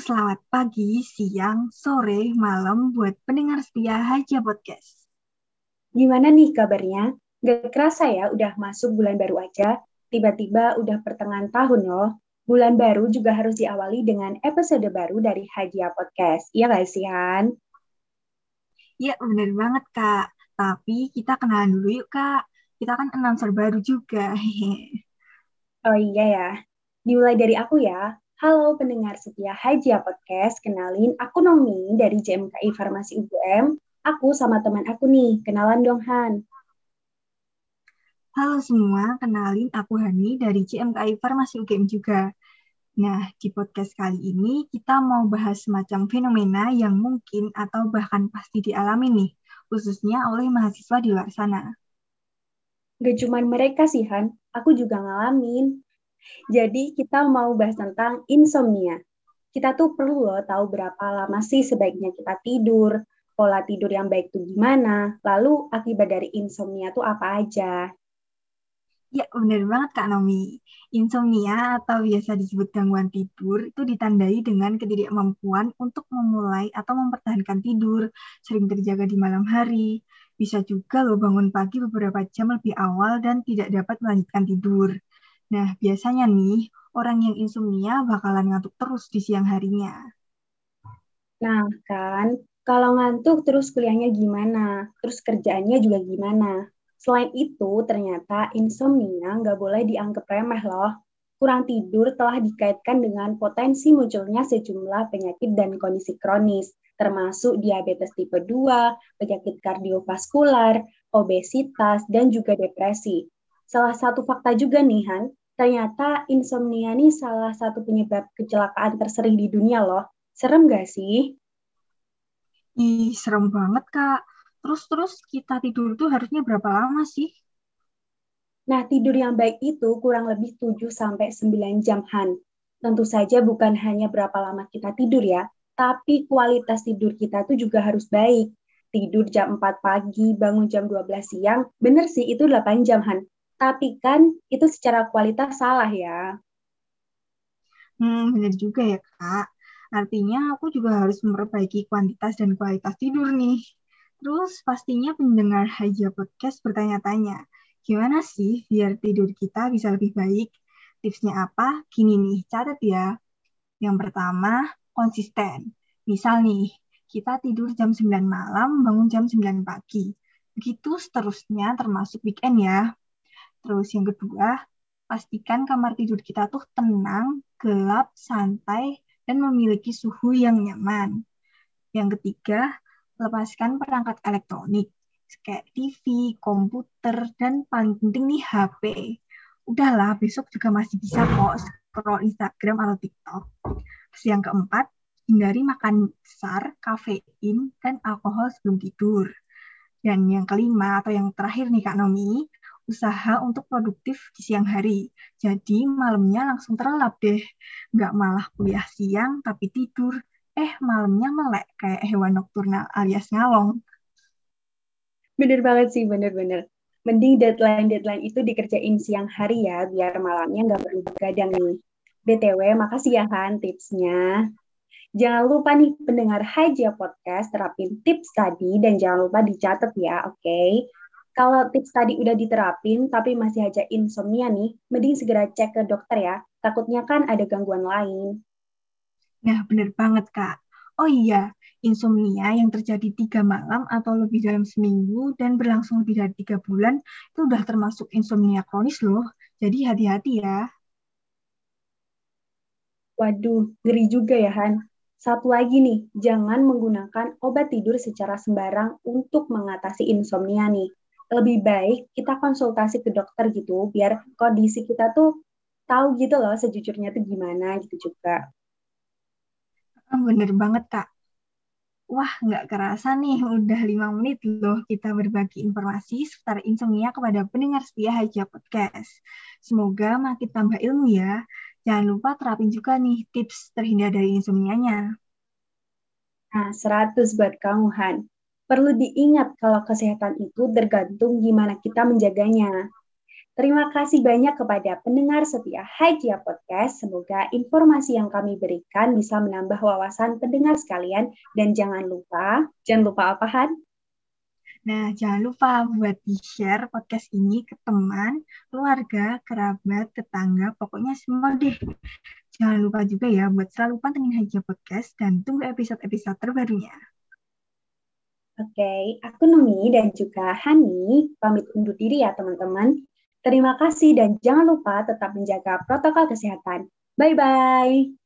selamat pagi, siang, sore, malam buat pendengar setia Haja Podcast. Gimana nih kabarnya? Gak kerasa ya udah masuk bulan baru aja, tiba-tiba udah pertengahan tahun loh. Bulan baru juga harus diawali dengan episode baru dari Hajia Podcast. Iya gak sih, Han? Iya, bener banget, Kak. Tapi kita kenalan dulu yuk, Kak. Kita kan announcer baru juga. oh iya ya. Dimulai dari aku ya. Halo pendengar setia Hajia Podcast, kenalin aku Nomi dari JMKI Farmasi UGM. Aku sama teman aku nih, kenalan dong Han. Halo semua, kenalin aku Hani dari JMKI Farmasi UGM juga. Nah, di podcast kali ini kita mau bahas semacam fenomena yang mungkin atau bahkan pasti dialami nih, khususnya oleh mahasiswa di luar sana. Gak cuma mereka sih Han, aku juga ngalamin. Jadi kita mau bahas tentang insomnia. Kita tuh perlu loh tahu berapa lama sih sebaiknya kita tidur, pola tidur yang baik tuh gimana, lalu akibat dari insomnia tuh apa aja. Ya, benar banget Kak Nomi. Insomnia atau biasa disebut gangguan tidur itu ditandai dengan ketidakmampuan untuk memulai atau mempertahankan tidur, sering terjaga di malam hari. Bisa juga loh bangun pagi beberapa jam lebih awal dan tidak dapat melanjutkan tidur. Nah, biasanya nih, orang yang insomnia bakalan ngantuk terus di siang harinya. Nah, kan, kalau ngantuk terus kuliahnya gimana? Terus kerjaannya juga gimana? Selain itu, ternyata insomnia nggak boleh dianggap remeh loh. Kurang tidur telah dikaitkan dengan potensi munculnya sejumlah penyakit dan kondisi kronis, termasuk diabetes tipe 2, penyakit kardiovaskular, obesitas, dan juga depresi. Salah satu fakta juga nih, Han, ternyata insomnia ini salah satu penyebab kecelakaan tersering di dunia loh. Serem gak sih? Ih, serem banget, Kak. Terus-terus kita tidur tuh harusnya berapa lama sih? Nah, tidur yang baik itu kurang lebih 7-9 jam, Han. Tentu saja bukan hanya berapa lama kita tidur ya, tapi kualitas tidur kita tuh juga harus baik. Tidur jam 4 pagi, bangun jam 12 siang, bener sih itu 8 jam, Han tapi kan itu secara kualitas salah ya. Hmm, benar juga ya, Kak. Artinya aku juga harus memperbaiki kuantitas dan kualitas tidur nih. Terus pastinya pendengar Haja Podcast bertanya-tanya, gimana sih biar tidur kita bisa lebih baik? Tipsnya apa? Gini nih, catat ya. Yang pertama, konsisten. Misal nih, kita tidur jam 9 malam, bangun jam 9 pagi. Begitu seterusnya termasuk weekend ya. Terus yang kedua, pastikan kamar tidur kita tuh tenang, gelap, santai, dan memiliki suhu yang nyaman. Yang ketiga, lepaskan perangkat elektronik kayak TV, komputer, dan paling penting nih HP. Udahlah, besok juga masih bisa kok scroll Instagram atau TikTok. Terus yang keempat, hindari makan besar, kafein, dan alkohol sebelum tidur. Dan yang kelima atau yang terakhir nih Kak Nomi, usaha untuk produktif di siang hari. Jadi malamnya langsung terlelap deh. Nggak malah kuliah siang tapi tidur. Eh malamnya melek kayak hewan nokturnal alias ngalong. Bener banget sih, bener-bener. Mending deadline-deadline itu dikerjain siang hari ya, biar malamnya nggak perlu begadang nih. BTW, makasih ya Han tipsnya. Jangan lupa nih pendengar Haja Podcast terapin tips tadi dan jangan lupa dicatat ya, oke? Okay? Kalau tips tadi udah diterapin tapi masih aja insomnia nih, mending segera cek ke dokter ya. Takutnya kan ada gangguan lain. Nah, bener banget, Kak. Oh iya, insomnia yang terjadi tiga malam atau lebih dalam seminggu dan berlangsung lebih dari tiga bulan itu udah termasuk insomnia kronis loh. Jadi hati-hati ya. Waduh, ngeri juga ya Han. Satu lagi nih, jangan menggunakan obat tidur secara sembarang untuk mengatasi insomnia nih lebih baik kita konsultasi ke dokter gitu biar kondisi kita tuh tahu gitu loh sejujurnya tuh gimana gitu juga. Ah, bener banget kak. Wah, nggak kerasa nih, udah lima menit loh kita berbagi informasi seputar insomnia kepada pendengar setia Haja Podcast. Semoga makin tambah ilmu ya. Jangan lupa terapin juga nih tips terhindar dari insomnia-nya. Nah, 100 buat kamu, Han. Perlu diingat kalau kesehatan itu tergantung gimana kita menjaganya. Terima kasih banyak kepada pendengar setia Hajia Podcast. Semoga informasi yang kami berikan bisa menambah wawasan pendengar sekalian. Dan jangan lupa, jangan lupa apa, Han? Nah, jangan lupa buat di-share podcast ini ke teman, keluarga, kerabat, tetangga, pokoknya semua deh. Jangan lupa juga ya buat selalu pantengin Hajia Podcast dan tunggu episode-episode terbarunya. Oke, aku Numi dan juga Hani pamit undur diri ya teman-teman. Terima kasih dan jangan lupa tetap menjaga protokol kesehatan. Bye-bye.